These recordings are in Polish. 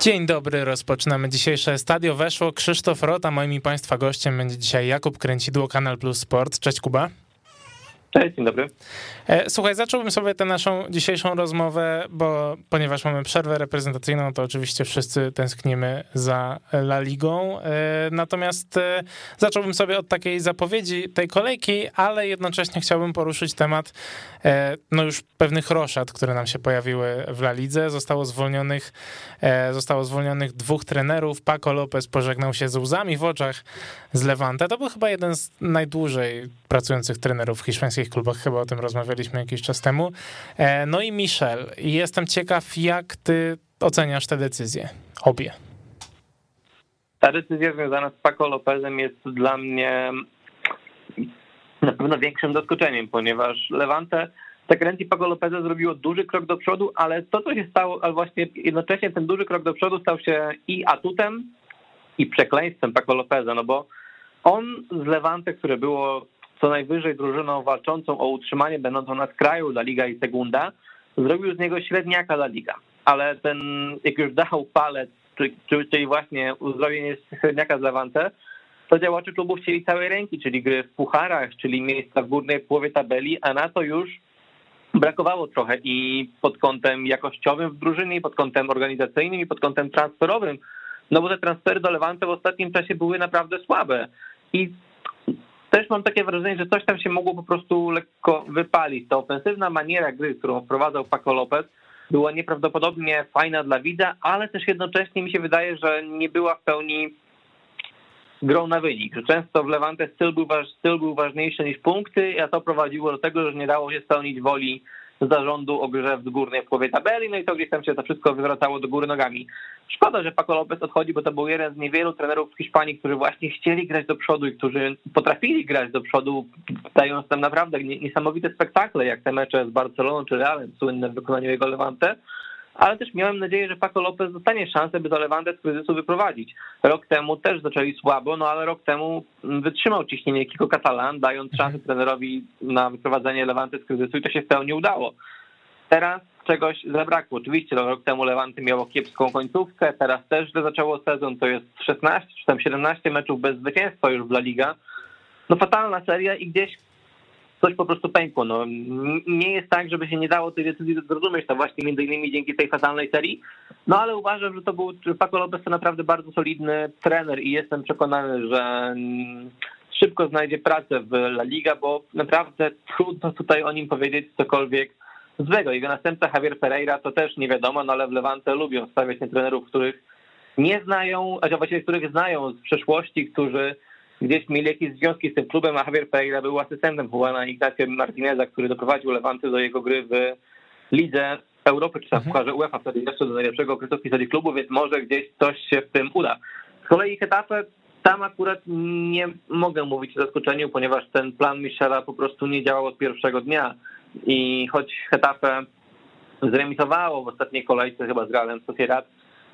Dzień dobry, rozpoczynamy dzisiejsze Stadio Weszło. Krzysztof Rota, moim i Państwa gościem będzie dzisiaj Jakub Kręcidło, Kanal Plus Sport. Cześć Kuba. Cześć, dzień dobry. E, słuchaj, zacząłbym sobie tę naszą dzisiejszą rozmowę, bo ponieważ mamy przerwę reprezentacyjną, to oczywiście wszyscy tęsknimy za La Ligą. E, natomiast e, zacząłbym sobie od takiej zapowiedzi tej kolejki, ale jednocześnie chciałbym poruszyć temat no już pewnych roszad, które nam się pojawiły w La Lidze. Zostało zwolnionych, zostało zwolnionych dwóch trenerów. Paco Lopez pożegnał się z łzami w oczach z Levante. To był chyba jeden z najdłużej pracujących trenerów hiszpańskich klubach, chyba o tym rozmawialiśmy jakiś czas temu. E, no i Michel, jestem ciekaw, jak ty oceniasz te decyzje, obie. Ta decyzja związana z Paco Lopezem jest dla mnie na pewno większym zaskoczeniem, ponieważ Levante Sekrencji Paco Lopeza zrobiło duży krok do przodu, ale to, co się stało, ale właśnie jednocześnie ten duży krok do przodu stał się i atutem, i przekleństwem Paco Lopeza, no bo on z Levante, które było co najwyżej drużyną walczącą o utrzymanie, będącą na skraju La Liga i Segunda, zrobił z niego średniaka La Liga. Ale ten, jak już dał palec, czyli właśnie uzdrowienie średniaka z Levante, to działacze klubu chcieli całej ręki, czyli gry w pucharach, czyli miejsca w górnej połowie tabeli, a na to już brakowało trochę i pod kątem jakościowym w drużynie, i pod kątem organizacyjnym, i pod kątem transferowym, no bo te transfery do Levante w ostatnim czasie były naprawdę słabe. I też mam takie wrażenie, że coś tam się mogło po prostu lekko wypalić. Ta ofensywna maniera gry, którą wprowadzał Paco Lopez, była nieprawdopodobnie fajna dla widza, ale też jednocześnie mi się wydaje, że nie była w pełni grą na wynik, że często w Levante styl był, styl był ważniejszy niż punkty, a to prowadziło do tego, że nie dało się spełnić woli zarządu o grze w górnej połowie tabeli, no i to gdzieś tam się to wszystko wywracało do góry nogami. Szkoda, że Paco Lopez odchodzi, bo to był jeden z niewielu trenerów w Hiszpanii, którzy właśnie chcieli grać do przodu i którzy potrafili grać do przodu, dając tam naprawdę niesamowite spektakle, jak te mecze z Barceloną czy Realem, słynne w wykonaniu jego Levante ale też miałem nadzieję, że Paco Lopez dostanie szansę, by to Levante z kryzysu wyprowadzić. Rok temu też zaczęli słabo, no ale rok temu wytrzymał ciśnienie Kiko Catalan, dając mhm. szansę trenerowi na wyprowadzenie Levante z kryzysu i to się w pełni udało. Teraz czegoś zabrakło. Oczywiście rok temu Lewanty miało kiepską końcówkę, teraz też źle zaczęło sezon, to jest 16 czy tam 17 meczów bez zwycięstwa już w La Liga. No fatalna seria i gdzieś coś po prostu pękło. No, nie jest tak, żeby się nie dało tej decyzji zrozumieć, to właśnie między innymi dzięki tej fatalnej serii, no ale uważam, że to był Paco Lopez to naprawdę bardzo solidny trener i jestem przekonany, że szybko znajdzie pracę w La Liga, bo naprawdę trudno tutaj o nim powiedzieć cokolwiek złego. Jego następca Javier Pereira to też nie wiadomo, no ale w Levante lubią stawiać na trenerów, których nie znają, a właściwie których znają z przeszłości, którzy gdzieś mieli jakieś związki z tym klubem, a Javier Pereira był asystentem Juana Ignacio Martineza, który doprowadził Lewanty do jego gry w lidze Europy, czy tam mhm. UEFA, wtedy jeszcze do najlepszego okresu w historii klubu, więc może gdzieś coś się w tym uda. Z kolei Hetafe, tam akurat nie mogę mówić o zaskoczeniu, ponieważ ten plan Michela po prostu nie działał od pierwszego dnia i choć Hetafe zremisowało w ostatniej kolejce chyba z Realem Sociedad,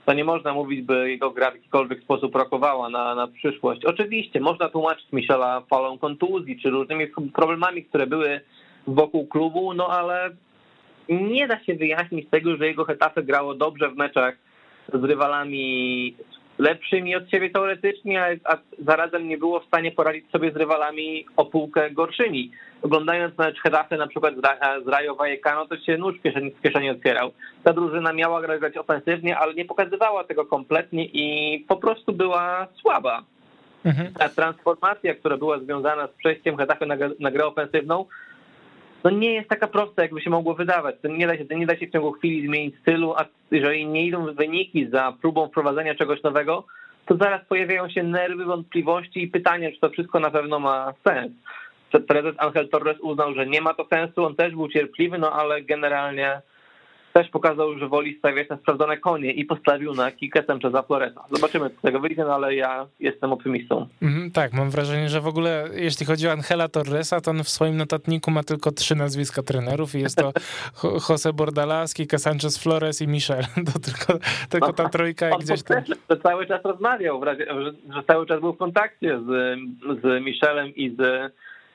to nie można mówić, by jego gra w jakikolwiek sposób rokowała na, na przyszłość. Oczywiście można tłumaczyć Michela falą kontuzji, czy różnymi problemami, które były wokół klubu, no ale nie da się wyjaśnić tego, że jego Hetafe grało dobrze w meczach z rywalami lepszymi od siebie teoretycznie, a zarazem nie było w stanie poradzić sobie z rywalami o półkę gorszymi. Oglądając mecz Hetafe na przykład z Rayo Vallecano, to się nóż w kieszeni, w kieszeni otwierał. Ta drużyna miała grać ofensywnie, ale nie pokazywała tego kompletnie i po prostu była słaba. Mhm. Ta transformacja, która była związana z przejściem Hetafe na, na grę ofensywną, no nie jest taka prosta, jakby się mogło wydawać. To nie da się, nie da się w ciągu chwili zmienić stylu, a jeżeli nie idą wyniki za próbą wprowadzenia czegoś nowego, to zaraz pojawiają się nerwy, wątpliwości i pytania, czy to wszystko na pewno ma sens. Prezes Angel Torres uznał, że nie ma to sensu, on też był cierpliwy, no ale generalnie też pokazał, że woli stawiać na sprawdzone konie i postawił na kilka Sancheza Floresa. Zobaczymy, co tego wyjdzie, no ale ja jestem optymistą. Mm, tak, mam wrażenie, że w ogóle jeśli chodzi o Angela Torresa, to on w swoim notatniku ma tylko trzy nazwiska trenerów i jest to Jose Bordalás, Kike Sanchez Flores i Michel. To tylko, tylko ta trójka on gdzieś tam. Że cały czas rozmawiał, że, że cały czas był w kontakcie z, z Michelem i z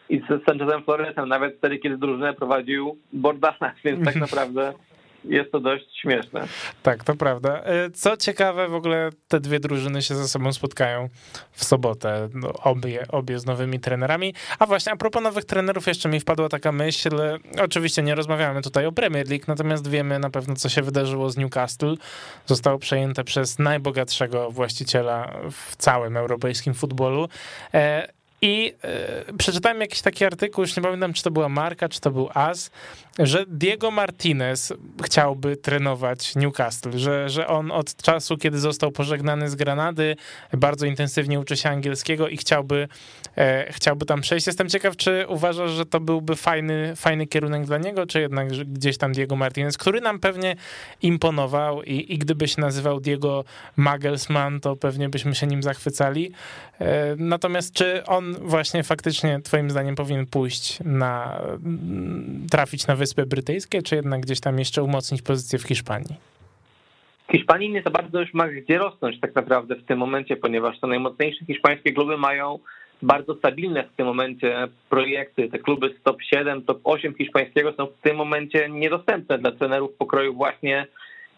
i z Sanchezem Floresem, nawet wtedy, kiedy drużynę prowadził Bordalas, więc tak naprawdę jest to dość śmieszne. Tak, to prawda. E, co ciekawe, w ogóle te dwie drużyny się ze sobą spotkają w sobotę, no, obie, obie z nowymi trenerami. A właśnie, a propos nowych trenerów, jeszcze mi wpadła taka myśl, oczywiście nie rozmawiamy tutaj o Premier League, natomiast wiemy na pewno, co się wydarzyło z Newcastle. Zostało przejęte przez najbogatszego właściciela w całym europejskim futbolu. E, i y, przeczytałem jakiś taki artykuł, już nie pamiętam, czy to była Marka, czy to był As, że Diego Martinez chciałby trenować Newcastle, że, że on od czasu, kiedy został pożegnany z Granady, bardzo intensywnie uczy się angielskiego i chciałby, e, chciałby tam przejść. Jestem ciekaw, czy uważasz, że to byłby fajny, fajny kierunek dla niego, czy jednak gdzieś tam Diego Martinez, który nam pewnie imponował i, i gdyby się nazywał Diego Magelsman, to pewnie byśmy się nim zachwycali. E, natomiast czy on właśnie faktycznie twoim zdaniem powinien pójść na, trafić na Wyspy Brytyjskie, czy jednak gdzieś tam jeszcze umocnić pozycję w Hiszpanii? Hiszpanii nie za bardzo już ma gdzie rosnąć tak naprawdę w tym momencie, ponieważ te najmocniejsze hiszpańskie kluby mają bardzo stabilne w tym momencie projekty. Te kluby z top 7, top 8 hiszpańskiego są w tym momencie niedostępne dla trenerów pokroju właśnie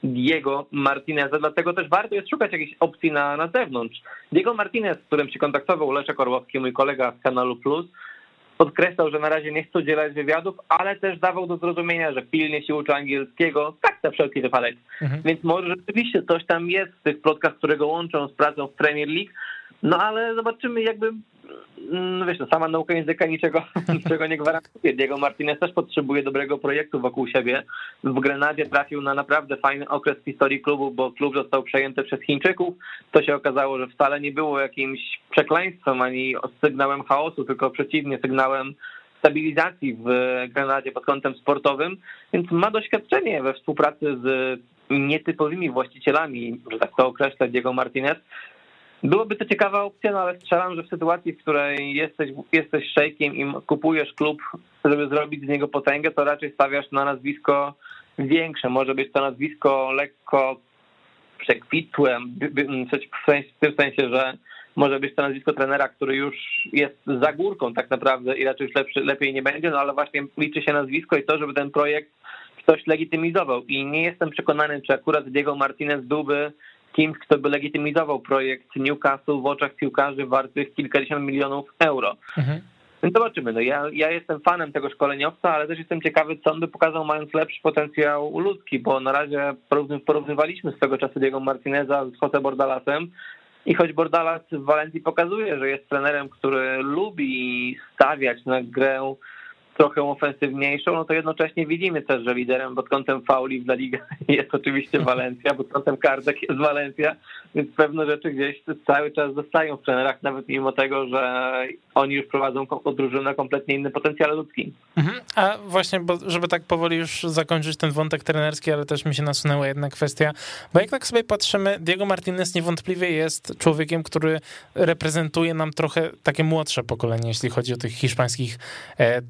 Diego Martineza, dlatego też warto jest szukać jakiejś opcji na, na zewnątrz. Diego Martinez, z którym się kontaktował Leszek Orłowski, mój kolega z kanału Plus, podkreślał, że na razie nie chce udzielać wywiadów, ale też dawał do zrozumienia, że pilnie się uczy angielskiego, tak na wszelki wypadek. Mhm. Więc może rzeczywiście coś tam jest w tych plotkach, które go łączą z pracą w Premier League, no ale zobaczymy jakby no wiesz, no, sama nauka języka niczego, niczego nie gwarantuje. Diego Martinez też potrzebuje dobrego projektu wokół siebie. W Grenadzie trafił na naprawdę fajny okres w historii klubu, bo klub został przejęty przez Chińczyków. To się okazało, że wcale nie było jakimś przekleństwem ani sygnałem chaosu, tylko przeciwnie, sygnałem stabilizacji w Grenadzie pod kątem sportowym, więc ma doświadczenie we współpracy z nietypowymi właścicielami, że tak to określę, Diego Martinez, Byłoby to ciekawa opcja, no ale strzelam, że w sytuacji, w której jesteś, jesteś szejkiem i kupujesz klub, żeby zrobić z niego potęgę, to raczej stawiasz na nazwisko większe. Może być to nazwisko lekko przekwitłe, w tym sensie, że może być to nazwisko trenera, który już jest za górką tak naprawdę i raczej już lepszy, lepiej nie będzie, no ale właśnie liczy się nazwisko i to, żeby ten projekt ktoś legitymizował. I nie jestem przekonany, czy akurat Diego Martinez byłby kimś, kto by legitymizował projekt Newcastle w oczach piłkarzy wartych kilkadziesiąt milionów euro. Mhm. Więc zobaczymy. No ja, ja jestem fanem tego szkoleniowca, ale też jestem ciekawy, co on by pokazał, mając lepszy potencjał ludzki, bo na razie porównywaliśmy swego czasu Diego Martineza z Jose Bordalasem i choć Bordalas w Walencji pokazuje, że jest trenerem, który lubi stawiać na grę trochę ofensywniejszą, no to jednocześnie widzimy też, że liderem pod kątem fauli w La Liga jest oczywiście Walencja, pod kątem kardek jest Walencja, więc pewne rzeczy gdzieś cały czas zostają w trenerach, nawet mimo tego, że oni już prowadzą drużynę kompletnie inny potencjał ludzki. Mhm. A właśnie, bo żeby tak powoli już zakończyć ten wątek trenerski, ale też mi się nasunęła jedna kwestia, bo jak tak sobie patrzymy, Diego Martinez niewątpliwie jest człowiekiem, który reprezentuje nam trochę takie młodsze pokolenie, jeśli chodzi o tych hiszpańskich e,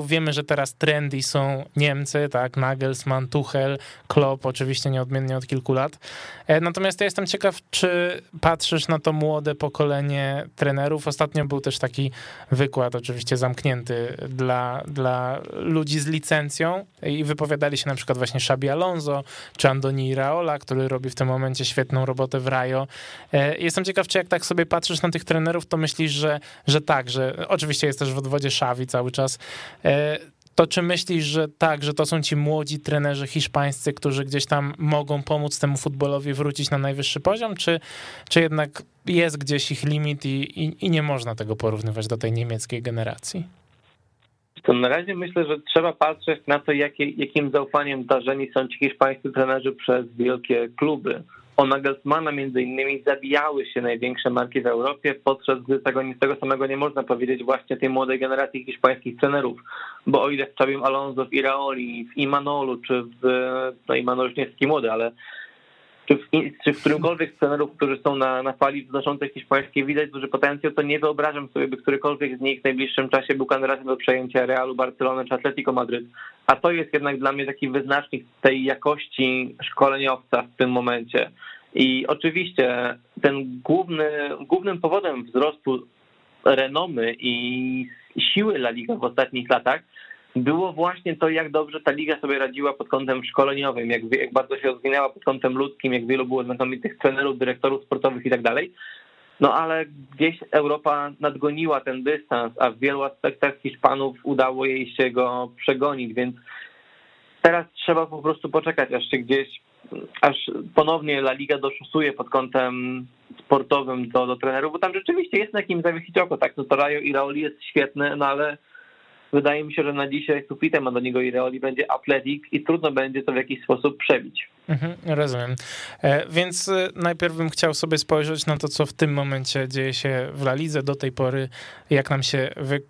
trenerów. Wiemy, że teraz trendy są Niemcy, tak, Nagelsmann, Tuchel, Klopp, oczywiście nieodmiennie od kilku lat. E, natomiast ja jestem ciekaw, czy patrzysz na to młode pokolenie trenerów. Ostatnio był też taki wykład, oczywiście zamknięty dla, dla ludzi z licencją i wypowiadali się na przykład właśnie Szabi Alonso czy Andoni Raola, który robi w tym momencie świetną robotę w Rajo. E, jestem ciekaw, czy jak tak sobie patrzysz na tych trenerów, to myślisz, że, że tak, że oczywiście jest też w odwodzie Szawi cały czas, to czy myślisz, że tak, że to są ci młodzi trenerzy hiszpańscy, którzy gdzieś tam mogą pomóc temu futbolowi wrócić na najwyższy poziom, czy, czy jednak jest gdzieś ich limit i, i, i nie można tego porównywać do tej niemieckiej generacji? To na razie myślę, że trzeba patrzeć na to, jakie, jakim zaufaniem darzeni są ci hiszpańscy trenerzy przez wielkie kluby o Nagelsmana między innymi zabijały się największe marki w Europie, podczas gdy tego, tego samego nie można powiedzieć właśnie tej młodej generacji hiszpańskich trenerów, bo o ile w Czabim Alonso, w Iraoli, w Imanolu, czy w, no Imanol już nie jest taki młody, ale czy w, czy w którymkolwiek scenerów, którzy są na, na fali znaczącej hiszpańskiej widać duży potencjał, to nie wyobrażam sobie, by którykolwiek z nich w najbliższym czasie był kandydatem do przejęcia Realu, Barcelony czy Atletico Madryt. A to jest jednak dla mnie taki wyznacznik tej jakości szkoleniowca w tym momencie. I oczywiście ten główny, głównym powodem wzrostu renomy i siły La Liga w ostatnich latach było właśnie to, jak dobrze ta liga sobie radziła pod kątem szkoleniowym, jak, jak bardzo się rozwinęła pod kątem ludzkim, jak wielu było znakomitych trenerów, dyrektorów sportowych i tak dalej. No ale gdzieś Europa nadgoniła ten dystans, a w wielu aspektach Hiszpanów udało jej się go przegonić, więc teraz trzeba po prostu poczekać, aż się gdzieś, aż ponownie La Liga doszusuje pod kątem sportowym do, do trenerów, bo tam rzeczywiście jest na kim zawiesić oko, tak? No to Rayo i Raoli jest świetne, no ale wydaje mi się, że na dzisiaj sufitem a do niego Ireoli będzie Atletik i trudno będzie to w jakiś sposób przebić. Mhm, rozumiem. E, więc e, najpierw bym chciał sobie spojrzeć na to, co w tym momencie dzieje się w La Lidze do tej pory, jak nam się wy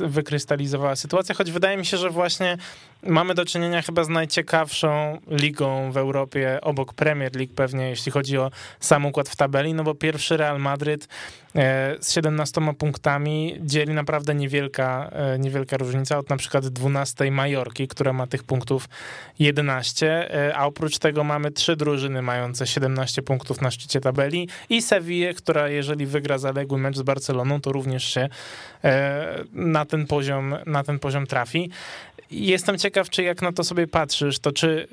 wykrystalizowała sytuacja, choć wydaje mi się, że właśnie mamy do czynienia chyba z najciekawszą ligą w Europie, obok Premier League pewnie, jeśli chodzi o sam układ w tabeli, no bo pierwszy Real Madryt e, z 17 punktami dzieli naprawdę niewielka, e, niewielka różnica od na przykład 12 Majorki, która ma tych punktów 11, e, a oprócz tego mamy trzy drużyny mające 17 punktów na szczycie tabeli i Sevilla, która jeżeli wygra zaległy mecz z Barceloną, to również się na ten poziom, na ten poziom trafi. Jestem ciekaw, czy jak na to sobie patrzysz, to czy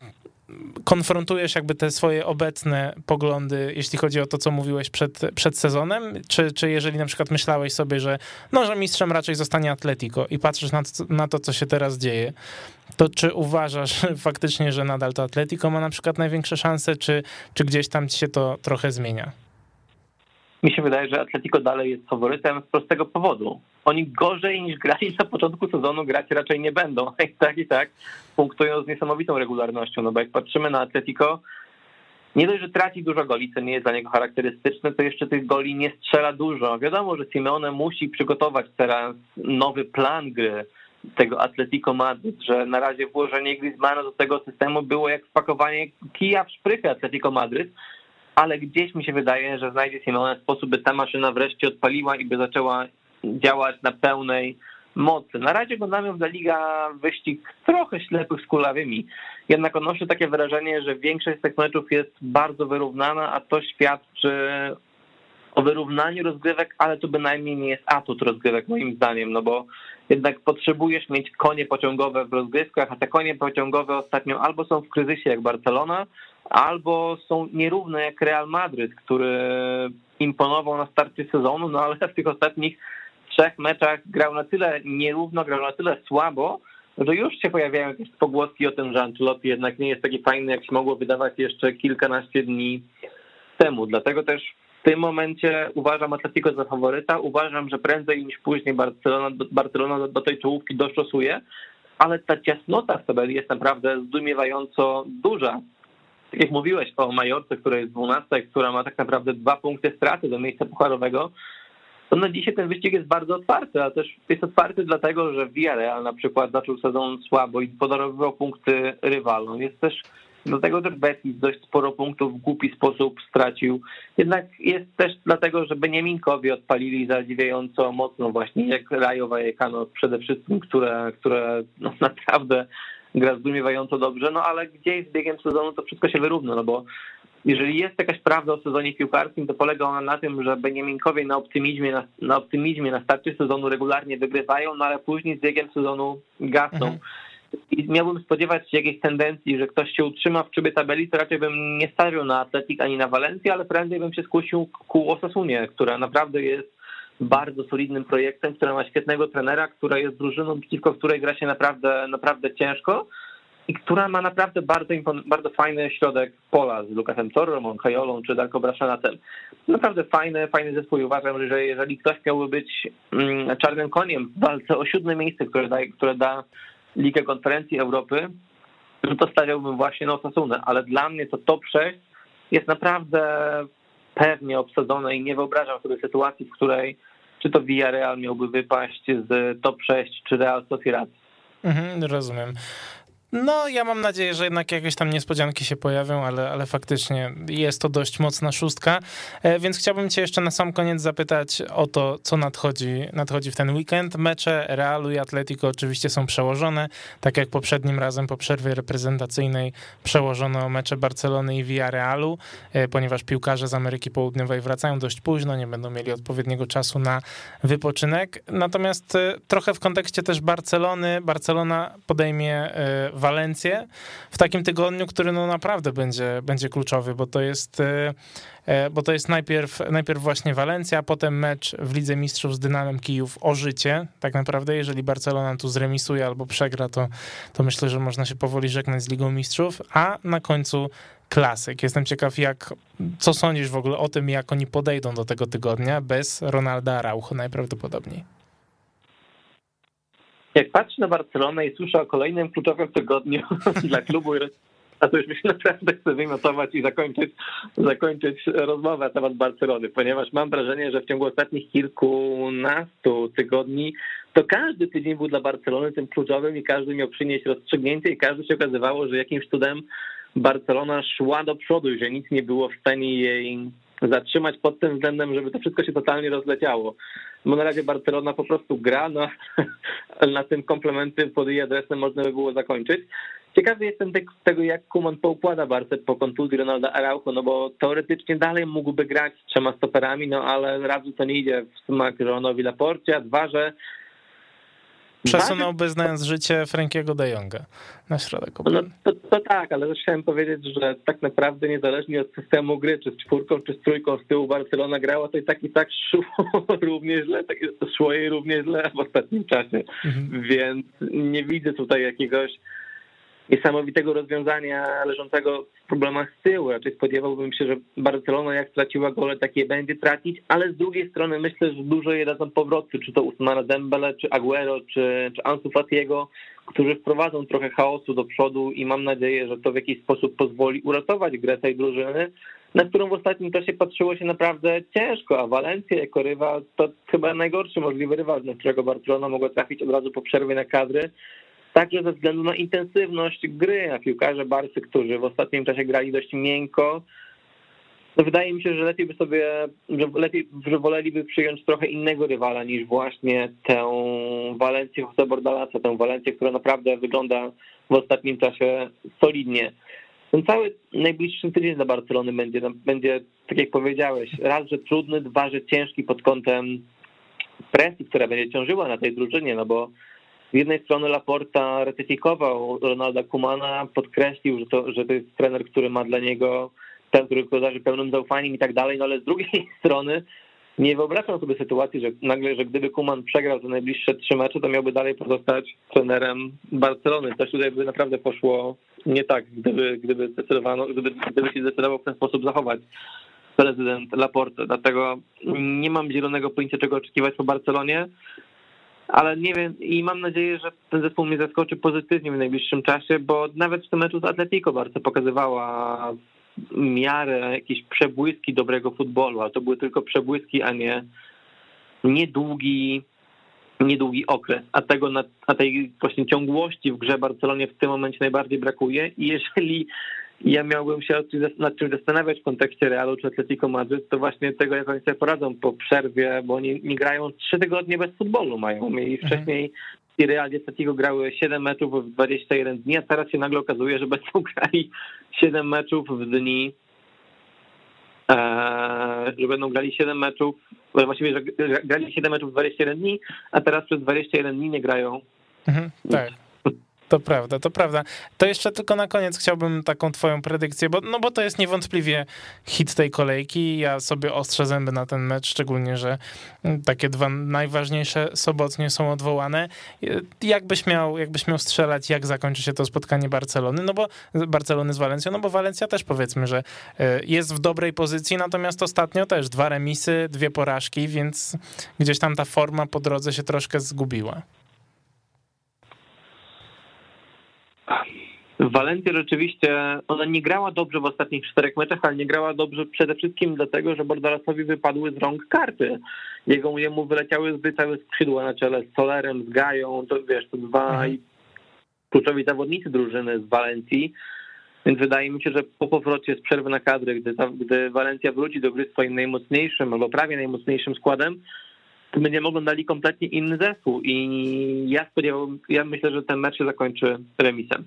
y, konfrontujesz jakby te swoje obecne poglądy, jeśli chodzi o to, co mówiłeś przed, przed sezonem, czy, czy jeżeli na przykład myślałeś sobie, że no, że mistrzem raczej zostanie Atletico i patrzysz na to, na to, co się teraz dzieje, to czy uważasz faktycznie, że nadal to Atletico ma na przykład największe szanse, czy, czy gdzieś tam ci się to trochę zmienia? Mi się wydaje, że Atletico dalej jest faworytem z prostego powodu. Oni gorzej niż grali na początku sezonu grać raczej nie będą. I tak i tak punktują z niesamowitą regularnością. No bo jak patrzymy na Atletico, nie dość, że traci dużo goli, co nie jest dla niego charakterystyczne, to jeszcze tych goli nie strzela dużo. Wiadomo, że Simeone musi przygotować teraz nowy plan gry tego Atletico Madryt, że na razie włożenie Griezmana do tego systemu było jak wpakowanie kija w szprychy Atletico Madryt, ale gdzieś mi się wydaje, że znajdzie Simone sposób, by ta maszyna wreszcie odpaliła i by zaczęła działać na pełnej mocy. Na razie oglądamy w La Liga wyścig trochę ślepych z kulawymi, jednak odnoszę takie wrażenie, że większość z tych meczów jest bardzo wyrównana, a to świadczy o wyrównaniu rozgrywek, ale to bynajmniej nie jest atut rozgrywek moim zdaniem, no bo jednak potrzebujesz mieć konie pociągowe w rozgrywkach, a te konie pociągowe ostatnio albo są w kryzysie jak Barcelona, albo są nierówne jak Real Madryt, który imponował na starcie sezonu, no ale w tych ostatnich trzech meczach grał na tyle nierówno, grał na tyle słabo, że już się pojawiają jakieś pogłoski o tym, że Ancelotti jednak nie jest taki fajny, jak się mogło wydawać jeszcze kilkanaście dni temu. Dlatego też w tym momencie uważam Atletico za faworyta. Uważam, że prędzej niż później Barcelona, Barcelona do tej czołówki doszosuje, ale ta ciasnota w tabeli jest naprawdę zdumiewająco duża tak jak mówiłeś o Majorce, która jest 12, która ma tak naprawdę dwa punkty straty do miejsca pucharowego, to na dzisiaj ten wyścig jest bardzo otwarty, a też jest otwarty dlatego, że Villarreal na przykład zaczął sezon słabo i podarowywał punkty rywalom. Jest też Dlatego też Betis dość sporo punktów w głupi sposób stracił. Jednak jest też dlatego, że Beniaminkowie odpalili zadziwiająco mocno właśnie, jak Rajo Vallecano przede wszystkim, które, które no naprawdę gra zdumiewająco dobrze, no ale gdzieś z biegiem sezonu to wszystko się wyrówna, no bo jeżeli jest jakaś prawda o sezonie piłkarskim, to polega ona na tym, że Beniaminkowie na optymizmie, na, na optymizmie na starcie sezonu regularnie wygrywają, no ale później z biegiem sezonu gasną. Mhm. I miałbym spodziewać się jakiejś tendencji, że ktoś się utrzyma w czubie tabeli, to raczej bym nie stawiał na Atletik ani na Walencję, ale prędzej bym się skusił ku Osasunie, która naprawdę jest bardzo solidnym projektem, która ma świetnego trenera, która jest drużyną, przeciwko której gra się naprawdę, naprawdę ciężko i która ma naprawdę bardzo, bardzo fajny środek pola z Lukasem Torrą, Kajolą czy Darko Braszanatem. Naprawdę fajny, fajny zespół i uważam, że jeżeli ktoś miałby być mm, czarnym koniem w walce o siódme miejsce, które da, które da Ligę Konferencji Europy, no to stawiałbym właśnie na Osasunę, ale dla mnie to top 6 jest naprawdę pewnie obsadzone i nie wyobrażam sobie sytuacji, w której czy to Villarreal miałby wypaść z top 6, czy Real Sociedad. Mhm, rozumiem. No, ja mam nadzieję, że jednak jakieś tam niespodzianki się pojawią, ale, ale faktycznie jest to dość mocna szóstka, e, więc chciałbym cię jeszcze na sam koniec zapytać o to, co nadchodzi, nadchodzi w ten weekend. Mecze Realu i Atletico oczywiście są przełożone, tak jak poprzednim razem po przerwie reprezentacyjnej przełożono mecze Barcelony i Villarrealu, e, ponieważ piłkarze z Ameryki Południowej wracają dość późno, nie będą mieli odpowiedniego czasu na wypoczynek. Natomiast e, trochę w kontekście też Barcelony, Barcelona podejmie Walencję w takim tygodniu, który no naprawdę będzie, będzie kluczowy, bo to jest, e, e, bo to jest najpierw, najpierw właśnie Walencja, potem mecz w Lidze Mistrzów z Dynamem Kijów o życie. Tak naprawdę, jeżeli Barcelona tu zremisuje albo przegra, to, to myślę, że można się powoli żegnać z Ligą Mistrzów, a na końcu klasyk. Jestem ciekaw, jak, co sądzisz w ogóle o tym, jak oni podejdą do tego tygodnia bez Ronalda Araujo najprawdopodobniej. Jak patrzę na Barcelonę i słyszę o kolejnym kluczowym tygodniu dla klubu, a to już mi się naprawdę chce wymiotować i zakończyć, zakończyć rozmowę na temat Barcelony, ponieważ mam wrażenie, że w ciągu ostatnich kilkunastu tygodni to każdy tydzień był dla Barcelony tym kluczowym i każdy miał przynieść rozstrzygnięcie i każdy się okazywało, że jakimś cudem Barcelona szła do przodu i że nic nie było w stanie jej zatrzymać pod tym względem, żeby to wszystko się totalnie rozleciało. Bo na razie Barcelona po prostu gra, no, na tym komplementy pod jej adresem można by było zakończyć. Ciekawy jestem tego, jak Kuman poukłada Barce po kontuzji Ronalda Araujo, no bo teoretycznie dalej mógłby grać z trzema stoperami, no ale raz, to nie idzie w smak Ronowi Laporcie, a dwa, że Przesunąłby znając życie Frankiego de Jonga na środek No, to, to, tak, ale też chciałem powiedzieć, że tak naprawdę niezależnie od systemu gry, czy z czwórką, czy z trójką z tyłu Barcelona grała, to i tak i tak szło równie źle, tak, szło jej równie źle w ostatnim czasie, mhm. więc nie widzę tutaj jakiegoś niesamowitego rozwiązania leżącego w problemach z tyłu. Raczej spodziewałbym się, że Barcelona jak straciła gole, takie będzie tracić, ale z drugiej strony myślę, że dużo je dadzą powroty, czy to Usmana Dembele, czy Aguero, czy, czy Ansu Fatiego, którzy wprowadzą trochę chaosu do przodu i mam nadzieję, że to w jakiś sposób pozwoli uratować grę tej drużyny, na którą w ostatnim czasie patrzyło się naprawdę ciężko, a Walencja jako rywal to chyba najgorszy możliwy rywal, na którego Barcelona mogła trafić od razu po przerwie na kadry także ze względu na intensywność gry, a piłkarze Barcy, którzy w ostatnim czasie grali dość miękko, no wydaje mi się, że lepiej by sobie, że lepiej, że woleliby przyjąć trochę innego rywala niż właśnie tę Walencję Jose Bordalasa, tę Walencję, która naprawdę wygląda w ostatnim czasie solidnie. Ten cały najbliższy tydzień dla Barcelony będzie, będzie, tak jak powiedziałeś, raz, że trudny, dwa, że ciężki pod kątem presji, która będzie ciążyła na tej drużynie, no bo jednej strony Laporta ratyfikował Ronalda Kumana, podkreślił, że to, że to jest trener, który ma dla niego ten, który darzy pełnym zaufaniem i tak dalej, no ale z drugiej strony nie wyobrażam sobie sytuacji, że nagle, że gdyby Kuman przegrał te najbliższe trzy mecze, to miałby dalej pozostać trenerem Barcelony. Coś tutaj by naprawdę poszło nie tak, gdyby, gdyby zdecydowano, gdyby, gdyby się zdecydował w ten sposób zachować prezydent Laporte. Dlatego nie mam zielonego pojęcia, czego oczekiwać po Barcelonie ale nie wiem i mam nadzieję, że ten zespół mnie zaskoczy pozytywnie w najbliższym czasie, bo nawet w tym meczu z Atletico bardzo pokazywała miarę jakieś przebłyski dobrego futbolu, ale to były tylko przebłyski, a nie niedługi, niedługi okres, a tego na, a tej właśnie ciągłości w grze Barcelonie w tym momencie najbardziej brakuje. I jeżeli ja miałbym się nad czym zastanawiać w kontekście Realu czy Atletico Madryt, to właśnie tego, jak oni sobie poradzą po przerwie, bo oni nie grają trzy tygodnie bez futbolu mają. Mieli mhm. wcześniej i Real i Atletico grały 7 meczów w 21 dni, a teraz się nagle okazuje, że będą grali 7 meczów w dni, e, że będą grali 7 meczów, właściwie, że grali 7 meczów w 21 dni, a teraz przez 21 dni nie grają. Mhm, tak. To prawda, to prawda. To jeszcze tylko na koniec chciałbym taką twoją predykcję, bo, no bo to jest niewątpliwie hit tej kolejki. Ja sobie ostrzę zęby na ten mecz, szczególnie, że takie dwa najważniejsze sobotnie są odwołane. Jakbyś miał, jakbyś miał strzelać, jak zakończy się to spotkanie Barcelony, no bo Barcelony z Walencją, no bo Walencja też powiedzmy, że e, jest w dobrej pozycji, natomiast ostatnio też dwa remisy, dwie porażki, więc gdzieś tam ta forma po drodze się troszkę zgubiła. W Walencji rzeczywiście ona nie grała dobrze w ostatnich czterech meczach, ale nie grała dobrze przede wszystkim dlatego, że Bordalasowi wypadły z rąk karty. Jego jemu wyleciały zbyt całe skrzydła na czele z Solerem, z Gają, to wiesz, to dwa mhm. i kluczowi zawodnicy drużyny z Walencji, więc wydaje mi się, że po powrocie z przerwy na kadry, gdy, gdy Walencja wróci do gry swoim najmocniejszym albo prawie najmocniejszym składem, będziemy oglądali kompletnie inny zespół i ja spodziewam, ja myślę, że ten mecz się zakończy remisem.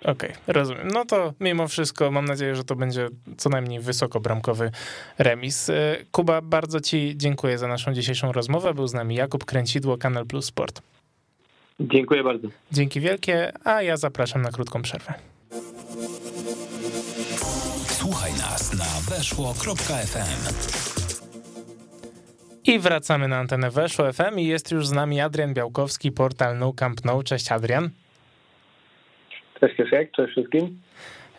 Okej, okay, rozumiem. No to mimo wszystko mam nadzieję, że to będzie co najmniej wysokobramkowy remis. E, Kuba, bardzo Ci dziękuję za naszą dzisiejszą rozmowę. Był z nami Jakub Kręcidło, Kanal Plus Sport. Dziękuję bardzo. Dzięki wielkie, a ja zapraszam na krótką przerwę. Słuchaj nas na weszło.fm. I wracamy na antenę Weszło FM i jest już z nami Adrian Białkowski, portal No Camp No. Cześć Adrian. Cześć Kieszek, cześć wszystkim.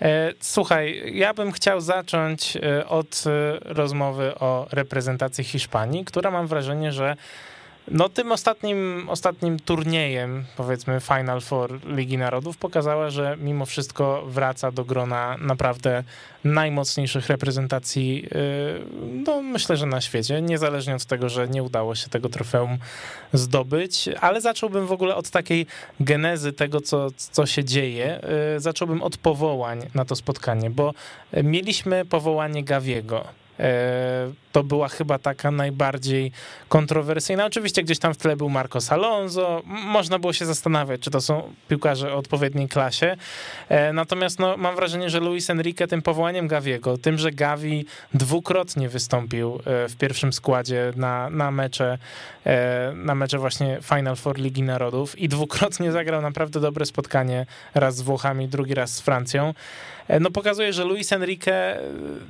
E, słuchaj, ja bym chciał zacząć e, od e, rozmowy o reprezentacji Hiszpanii, która mam wrażenie, że no tym ostatnim, ostatnim turniejem, powiedzmy Final Four Ligi Narodów pokazała, że mimo wszystko wraca do grona naprawdę najmocniejszych reprezentacji, y, no myślę, że na świecie, niezależnie od tego, że nie udało się tego trofeum zdobyć, ale zacząłbym w ogóle od takiej genezy tego, co, co się dzieje. Y, zacząłbym od powołań na to spotkanie, bo mieliśmy powołanie Gawiego, to była chyba taka najbardziej kontrowersyjna. Oczywiście gdzieś tam w tle był Marcos Alonso. Można było się zastanawiać, czy to są piłkarze o odpowiedniej klasie. E, natomiast no, mam wrażenie, że Luis Enrique tym powołaniem Gaviego, tym, że Gavi dwukrotnie wystąpił e, w pierwszym składzie na, na mecze na mecze właśnie Final Four Ligi Narodów i dwukrotnie zagrał naprawdę dobre spotkanie raz z Włochami, drugi raz z Francją. No pokazuje, że Luis Enrique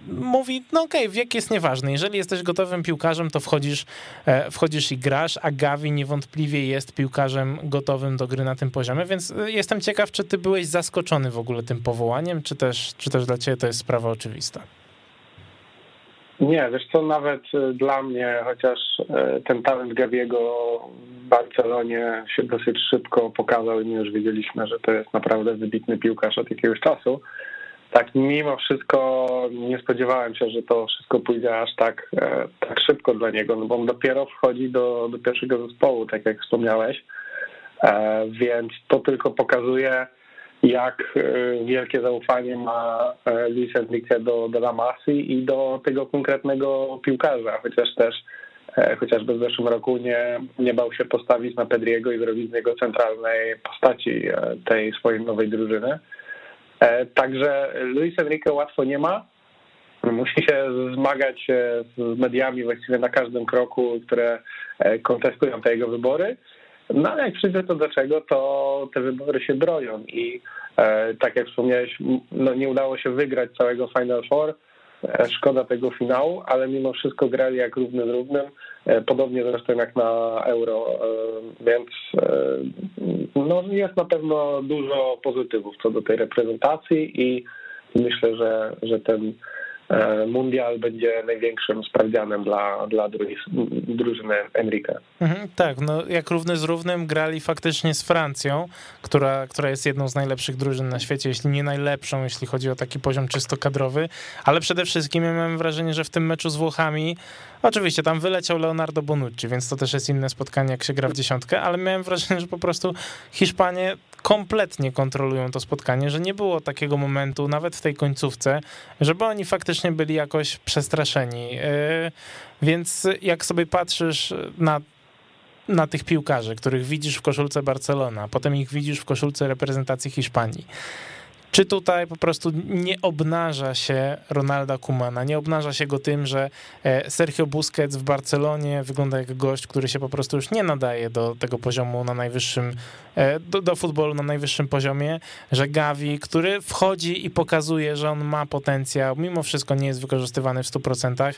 mówi, no okej, okay, wiek jest nieważny. Jeżeli jesteś gotowym piłkarzem, to wchodzisz, e, wchodzisz i grasz, a Gavi niewątpliwie jest piłkarzem gotowym do gry na tym poziomie, więc e, jestem ciekaw, czy ty byłeś zaskoczony w ogóle tym powołaniem, czy też, czy też dla ciebie to jest sprawa oczywista? Nie, wiesz co, nawet e, dla mnie, chociaż ten talent Gaviego w Barcelonie się dosyć szybko pokazał i my już wiedzieliśmy, że to jest naprawdę wybitny piłkarz od jakiegoś czasu, tak mimo wszystko nie spodziewałem się, że to wszystko pójdzie aż tak, e, tak szybko dla niego, no bo on dopiero wchodzi do, do pierwszego zespołu, tak jak wspomniałeś, e, więc to tylko pokazuje, jak e, wielkie zaufanie ma Luis Enrique do, do i do tego konkretnego piłkarza, chociaż też chociażby w zeszłym roku nie, nie bał się postawić na Pedriego i zrobić z niego centralnej postaci tej swojej nowej drużyny. E, także Luis Enrique łatwo nie ma. Musi się zmagać z mediami właściwie na każdym kroku, które e, kontestują te jego wybory. No ale jak przyjdzie to do czego, to te wybory się broją i e, tak jak wspomniałeś, no nie udało się wygrać całego Final Four, E, szkoda tego finału, ale mimo wszystko grali jak równy z równym, e, podobnie zresztą jak na Euro, e, więc no, jest na pewno dużo pozytywów co do tej reprezentacji i myślę, że, że ten mundial będzie największym sprawdzianem dla, dla drużyny Enrique. Mhm, tak, no jak równy z równym grali faktycznie z Francją, która, która jest jedną z najlepszych drużyn na świecie, jeśli nie najlepszą, jeśli chodzi o taki poziom czysto kadrowy, ale przede wszystkim ja mam wrażenie, że w tym meczu z Włochami, oczywiście tam wyleciał Leonardo Bonucci, więc to też jest inne spotkanie, jak się gra w dziesiątkę, ale miałem wrażenie, że po prostu Hiszpanie kompletnie kontrolują to spotkanie, że nie było takiego momentu, nawet w tej końcówce, żeby oni faktycznie byli jakoś przestraszeni. E, więc jak sobie patrzysz na na tych piłkarzy, których widzisz w koszulce Barcelona, potem ich widzisz w koszulce reprezentacji Hiszpanii. Czy tutaj po prostu nie obnaża się Ronalda Kumana, nie obnaża się go tym, że e, Sergio Busquets w Barcelonie wygląda jak gość, który się po prostu już nie nadaje do tego poziomu na najwyższym, e, do, do futbolu na najwyższym poziomie, że Gavi, który wchodzi i pokazuje, że on ma potencjał, mimo wszystko nie jest wykorzystywany w 100%,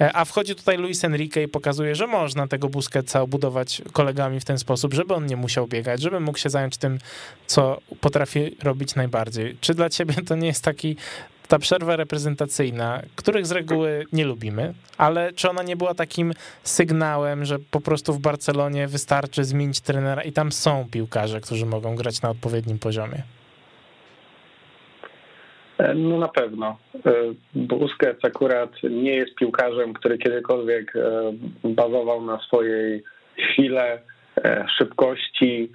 e, a wchodzi tutaj Luis Enrique i pokazuje, że można tego Busquetsa obudować kolegami w ten sposób, żeby on nie musiał biegać, żeby mógł się zająć tym, co potrafi robić najbardziej. Czy dla ciebie to nie jest taki ta przerwa reprezentacyjna, których z reguły nie lubimy, ale czy ona nie była takim sygnałem, że po prostu w Barcelonie wystarczy zmienić trenera i tam są piłkarze, którzy mogą grać na odpowiednim poziomie? E, no na pewno. E, Busquets akurat nie jest piłkarzem, który kiedykolwiek e, bazował na swojej sile, szybkości,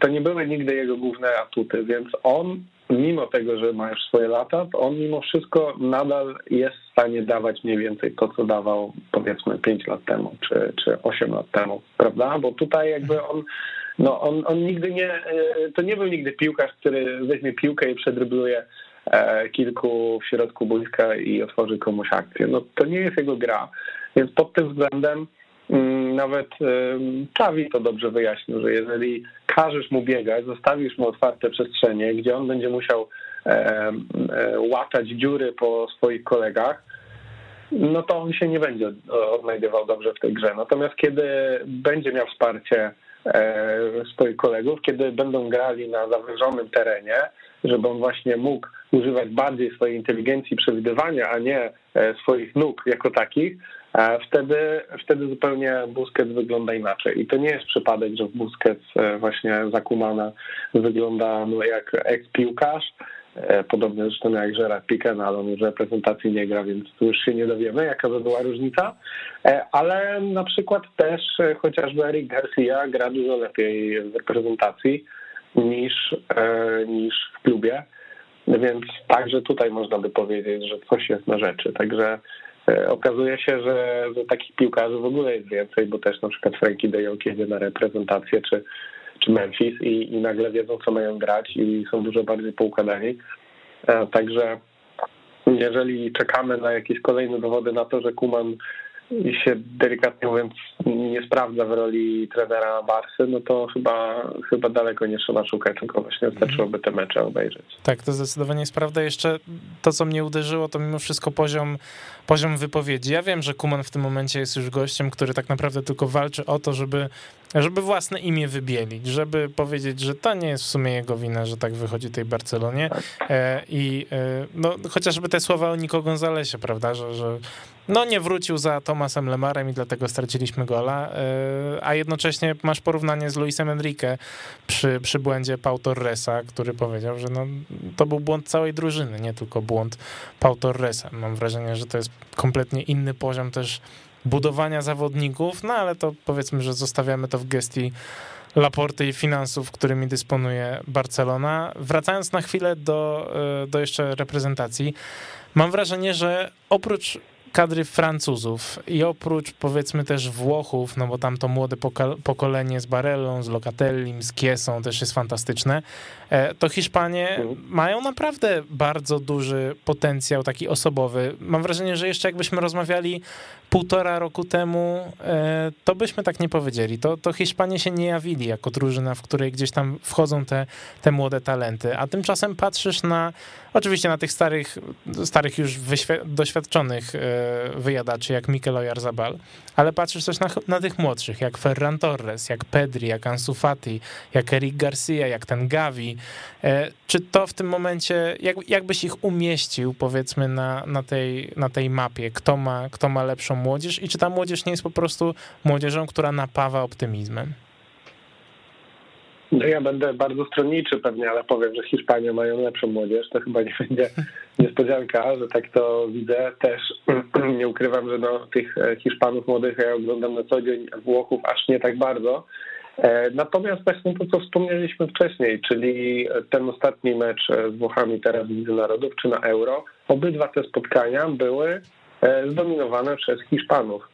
to nie były nigdy jego główne atuty, więc on, mimo tego, że ma już swoje lata, to on mimo wszystko nadal jest w stanie dawać mniej więcej to, co dawał powiedzmy 5 lat temu, czy, czy 8 lat temu, prawda? Bo tutaj jakby on no on, on nigdy nie, e, to nie był nigdy piłkarz, który weźmie piłkę i przedrybluje e, kilku w środku boiska i otworzy komuś akcję. No to nie jest jego gra. Więc pod tym względem nawet Czawi to dobrze wyjaśnił, że jeżeli każesz mu biegać, zostawisz mu otwarte przestrzenie, gdzie on będzie musiał e, łatać dziury po swoich kolegach, no to on się nie będzie odnajdywał dobrze w tej grze. Natomiast kiedy będzie miał wsparcie E, swoich kolegów, kiedy będą grali na zawężonym terenie, żeby on właśnie mógł używać bardziej swojej inteligencji przewidywania, a nie e, swoich nóg jako takich, wtedy, wtedy zupełnie Busquets wygląda inaczej. I to nie jest przypadek, że Busquets e, właśnie zakumana wygląda no, jak eks-piłkarz, E, podobnie zresztą jak Gerard Piqué, no ale on już reprezentacji nie gra, więc tu już się nie dowiemy, jaka by była różnica. E, ale na przykład też e, chociażby Eric Garcia gra dużo lepiej w reprezentacji niż, niż w klubie, więc także tutaj można by powiedzieć, że coś jest na rzeczy. Także okazuje się, że, że takich piłkarzy w ogóle jest więcej, bo też na przykład Frankie de Jong jedzie na reprezentację, czy czy Memphis i, i nagle wiedzą, co mają grać i są dużo bardziej poukładani. E, także jeżeli czekamy na jakieś kolejne dowody na to, że Kuman się delikatnie mówiąc nie sprawdza w roli trenera Barsy, no to chyba, chyba daleko nie trzeba szukać, tylko właśnie wystarczyłoby te mecze obejrzeć. Tak, to zdecydowanie jest prawda. Jeszcze to, co mnie uderzyło, to mimo wszystko poziom, poziom wypowiedzi. Ja wiem, że Kuman w tym momencie jest już gościem, który tak naprawdę tylko walczy o to, żeby, żeby własne imię wybielić, żeby powiedzieć, że to nie jest w sumie jego wina, że tak wychodzi tej Barcelonie. Tak. E, I e, no, chociażby te słowa o Niko Gonzalesie, prawda, że, że no nie wrócił za Tomasem Lemarem i dlatego straciliśmy gola, e, a jednocześnie masz porównanie z Luisem Enrique przy, przy błędzie Pau Torresa, który powiedział, że no, to był błąd całej drużyny, nie tylko błąd Pau Torresa. Mam wrażenie, że to jest kompletnie inny poziom też budowania zawodników, no ale to powiedzmy, że zostawiamy to w gestii Laporty i finansów, którymi dysponuje Barcelona. Wracając na chwilę do, e, do jeszcze reprezentacji, mam wrażenie, że oprócz kadry Francuzów i oprócz powiedzmy też Włochów, no bo tam to młode pokolenie z Barellą, z Locatellim, z Kiesą też jest fantastyczne, e, to Hiszpanie mhm. mają naprawdę bardzo duży potencjał taki osobowy. Mam wrażenie, że jeszcze jakbyśmy rozmawiali półtora roku temu, e, to byśmy tak nie powiedzieli. To, to Hiszpanie się nie jawili jako drużyna, w której gdzieś tam wchodzą te, te młode talenty, a tymczasem patrzysz na, oczywiście na tych starych, starych już doświadczonych e, wyjadaczy, jak Mikel Oyarzabal, ale patrzysz też na, na tych młodszych, jak Ferran Torres, jak Pedri, jak Ansu Fati, jak Eric Garcia, jak ten Gavi. E, czy to w tym momencie, jak, jakbyś ich umieścił, powiedzmy, na, na, tej, na tej mapie, kto ma, kto ma lepszą młodzież i czy ta młodzież nie jest po prostu młodzieżą, która napawa optymizmem? No ja będę bardzo stronniczy pewnie, ale powiem, że Hiszpania mają lepszą młodzież. To chyba nie będzie niespodzianka, że tak to widzę. Też nie ukrywam, że no, tych e, Hiszpanów młodych ja oglądam na co dzień, Włochów aż nie tak bardzo. E, natomiast właśnie to, co wspomnieliśmy wcześniej, czyli ten ostatni mecz e, z Włochami teraz w Narodów czy na Euro, obydwa te spotkania były zdominowane przez Hiszpanów.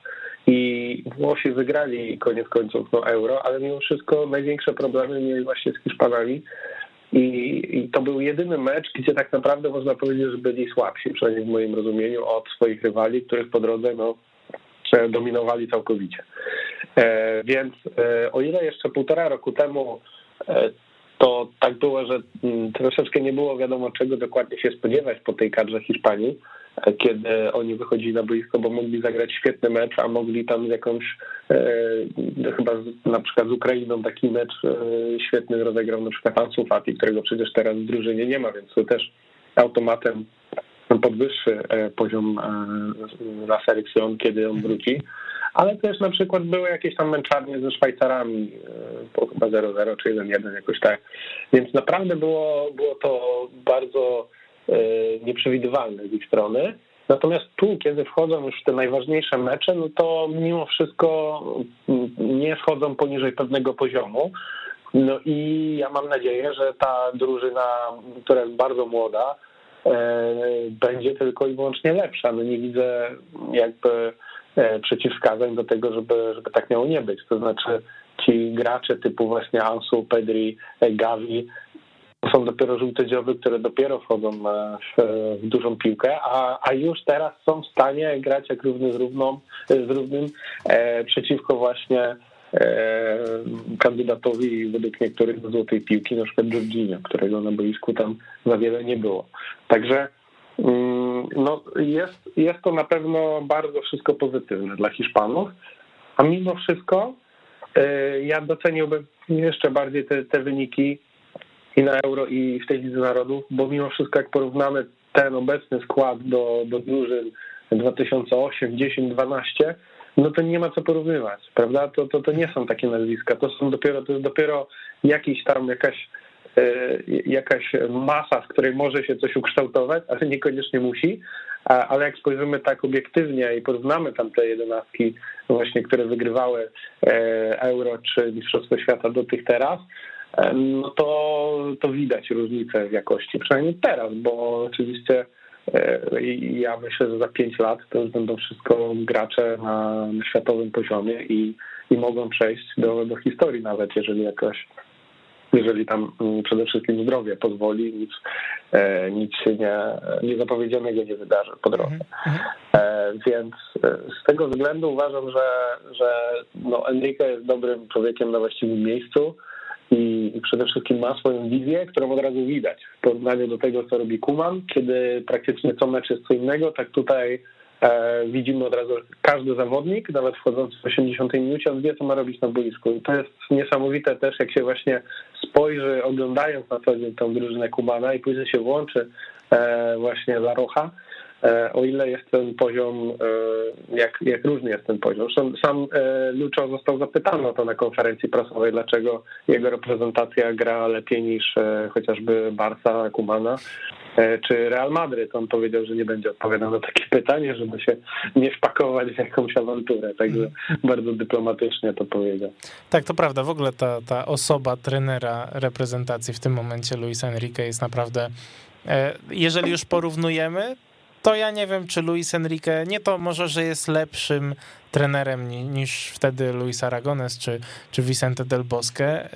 I Włosi wygrali koniec końców no, euro, ale mimo wszystko największe problemy mieli właśnie z Hiszpanami. I, I, to był jedyny mecz, gdzie tak naprawdę można powiedzieć, że byli słabsi, przynajmniej w moim rozumieniu, od swoich rywali, których po drodze no, dominowali całkowicie. E, więc e, o ile jeszcze półtora roku temu e, to tak było, że mm, troszeczkę nie było wiadomo, czego dokładnie się spodziewać po tej kadrze Hiszpanii, kiedy oni wychodzili na boisko, bo mogli zagrać świetny mecz, a mogli tam jakąś, e, chyba z, na przykład z Ukrainą taki mecz e, świetny rozegrał na przykład Ansu Fati, którego przecież teraz w drużynie nie ma, więc to też automatem podwyższy e, poziom e, na selekcjon, kiedy on wróci. Ale też na przykład były jakieś tam męczarnie ze Szwajcarami, e, po chyba 0-0 czy 1-1 jakoś tak. Więc naprawdę było, było to bardzo E, nieprzewidywalne z ich strony. Natomiast tu, kiedy wchodzą już w te najważniejsze mecze, no to mimo wszystko nie schodzą poniżej pewnego poziomu, No i ja mam nadzieję, że ta drużyna, która jest bardzo młoda, będzie tylko i wyłącznie lepsza. No nie widzę jakby przeciwwskazań do tego, żeby, żeby tak miało nie być. To znaczy ci gracze typu właśnie Ansu, Pedri, Gavi są dopiero żółte dzioby, które dopiero wchodzą e, w, w, dużą piłkę, a, a już teraz są w stanie grać jak równy z, równą, z równym e, przeciwko właśnie e, kandydatowi według niektórych do złotej piłki, na przykład Jorginho, którego na boisku tam za wiele nie było. Także mm, no, jest, jest to na pewno bardzo wszystko pozytywne dla Hiszpanów, a mimo wszystko e, ja doceniłbym jeszcze bardziej te, te wyniki i na Euro, i w tej Lidze Narodów, bo mimo wszystko jak porównamy ten obecny skład do, do drużyn 2008, 10, 12, no to nie ma co porównywać, prawda? To, to, to nie są takie nazwiska, to są dopiero, to jest dopiero jakiś tam jakaś jakaś masa, z której może się coś ukształtować, ale niekoniecznie musi. Ale jak spojrzymy tak obiektywnie i porównamy tam te jedenastki właśnie, które wygrywały e, Euro czy Mistrzostwo Świata do tych teraz, no to, to widać różnicę w jakości, przynajmniej teraz, bo oczywiście e, ja myślę, że za pięć lat to już będą wszystko gracze na światowym poziomie i, i mogą przejść do, do historii nawet, jeżeli jakoś jeżeli tam mm, przede wszystkim zdrowie pozwoli, nic, e, nic się nie, niezapowiedzianego nie wydarzy po drodze. Mhm. E, więc z tego względu uważam, że, że no Enrique jest dobrym człowiekiem na właściwym miejscu i przede wszystkim ma swoją wizję, którą od razu widać w porównaniu do tego, co robi Kuman, kiedy praktycznie co mecz jest co innego, tak tutaj e, widzimy od razu każdy zawodnik, nawet wchodząc w 80 minucie, on wie, co ma robić na boisku. I to jest niesamowite też, jak się właśnie spojrzy, oglądając na co dzień tą drużynę Kumana i później się włączy e, właśnie La Rocha, E, o ile jest ten poziom, e, jak, jak różny jest ten poziom. Sam e, Lucho został zapytany o to na konferencji prasowej, dlaczego jego reprezentacja gra lepiej niż chociażby Barca, Kumana czy Real Madryt. On powiedział, że nie będzie odpowiadał na takie pytanie, żeby się nie wpakować w jakąś awanturę. Także bardzo dyplomatycznie to powiedział. Tak, to prawda. W ogóle ta, ta osoba trenera reprezentacji w tym momencie Luis Enrique jest naprawdę jeżeli już porównujemy, to ja nie wiem, czy Luis Enrique, nie to może, że jest lepszym trenerem niż wtedy Luis Aragones czy, czy Vicente del Bosque,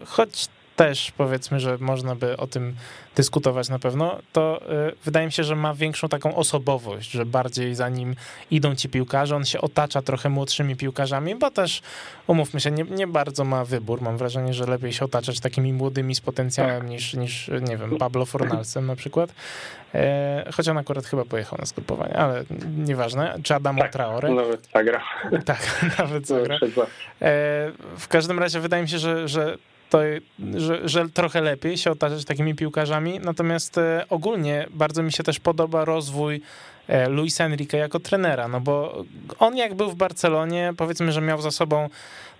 y, choć też powiedzmy, że można by o tym dyskutować na pewno, to y, wydaje mi się, że ma większą taką osobowość, że bardziej za nim idą ci piłkarze, on się otacza trochę młodszymi piłkarzami, bo też, umówmy się, nie, nie bardzo ma wybór. Mam wrażenie, że lepiej się otaczać takimi młodymi z potencjałem tak. niż, niż nie wiem, Pablo Fornalsem na przykład. E, choć on akurat chyba pojechał na zgrupowanie, ale nieważne. Czy Adamo tak, Traore. Nawet zagra. Tak, nawet zagra. E, w każdym razie wydaje mi się, że, że to, że, że trochę lepiej się otaczać takimi piłkarzami. Natomiast e, ogólnie bardzo mi się też podoba rozwój Luisa Enrique jako trenera, no bo on jak był w Barcelonie, powiedzmy, że miał za sobą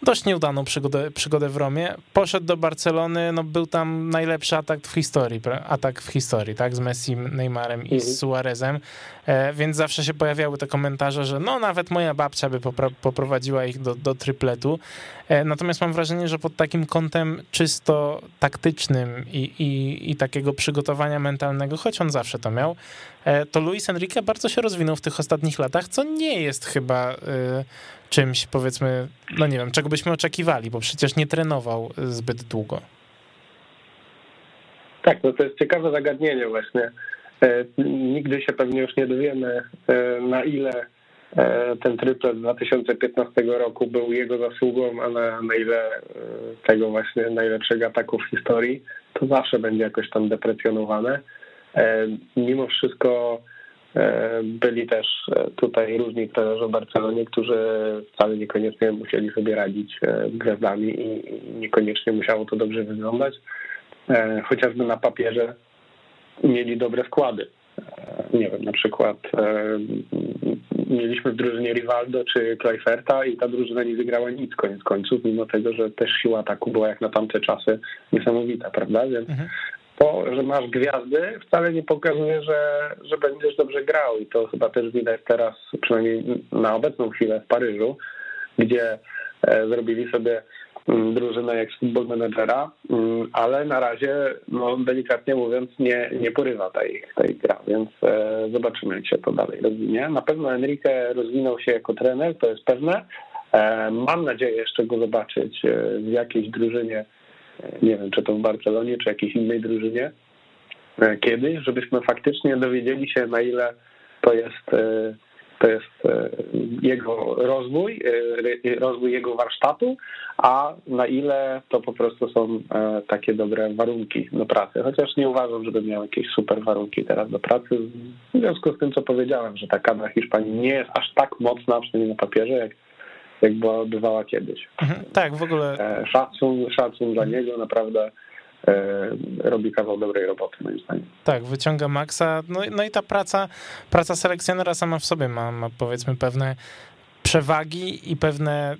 dość nieudaną przygodę, przygodę w Romie. Poszedł do Barcelony, no był tam najlepszy atak w historii, atak w historii, tak, z Messi, Neymarem i z mhm. Suarezem, e, więc zawsze się pojawiały te komentarze, że no nawet moja babcia by poprowadziła ich do, do trypletu. E, natomiast mam wrażenie, że pod takim kątem czysto taktycznym i, i, i takiego przygotowania mentalnego, choć on zawsze to miał, e, to Luis Enrique bardzo się rozwinął w tych ostatnich latach, co nie jest chyba czymś, powiedzmy, no nie wiem, czego byśmy oczekiwali, bo przecież nie trenował zbyt długo. Tak, no to jest ciekawe zagadnienie właśnie. E, nigdy się pewnie już nie dowiemy, e, na ile e, ten tryplet 2015 roku był jego zasługą, a na, na ile tego właśnie najlepszego ataku w historii, to zawsze będzie jakoś tam deprecjonowane. Mimo wszystko E, byli też e, tutaj różni trenerzy w Barcelonie, którzy wcale niekoniecznie musieli sobie radzić e, gwiazdami i niekoniecznie musiało to dobrze wyglądać. Chociażby na papierze mieli dobre składy. Nie wiem, na przykład mieliśmy w drużynie Rivaldo czy Kleiferta i ta drużyna nie wygrała nic koniec końców, mimo tego, że też siła ataku była jak na tamte czasy niesamowita, prawda? Więc mhm to, że masz gwiazdy, wcale nie pokazuje, że, że będziesz dobrze grał. I to chyba też widać teraz, przynajmniej na obecną chwilę w Paryżu, gdzie e, zrobili sobie mm, drużynę jak Football Managera, mm, ale na razie, no delikatnie mówiąc, nie, nie porywa tej, tej gra, więc e, zobaczymy, jak się to dalej rozwinie. Na pewno Enrique rozwinął się jako trener, to jest pewne. E, mam nadzieję jeszcze go zobaczyć w jakiejś drużynie, nie wiem, czy to w Barcelonie, czy jakiejś innej drużynie, kiedyś, żebyśmy faktycznie dowiedzieli się, na ile to jest to jest e, jego rozwój, e, rozwój jego warsztatu, a na ile to po prostu są e, takie dobre warunki do pracy. Chociaż nie uważam, żeby miał jakieś super warunki teraz do pracy, w związku z tym, co powiedziałem, że ta kadra Hiszpanii nie jest aż tak mocna, przynajmniej na papierze, jak jak była, bywała kiedyś. Mhm, tak, w ogóle. Szacun, szacun dla niego, naprawdę E, robi kawał dobrej roboty, moim zdaniem. Tak, wyciąga maksa. No, no i ta praca, praca selekcjonera sama w sobie ma, ma powiedzmy pewne przewagi i pewne,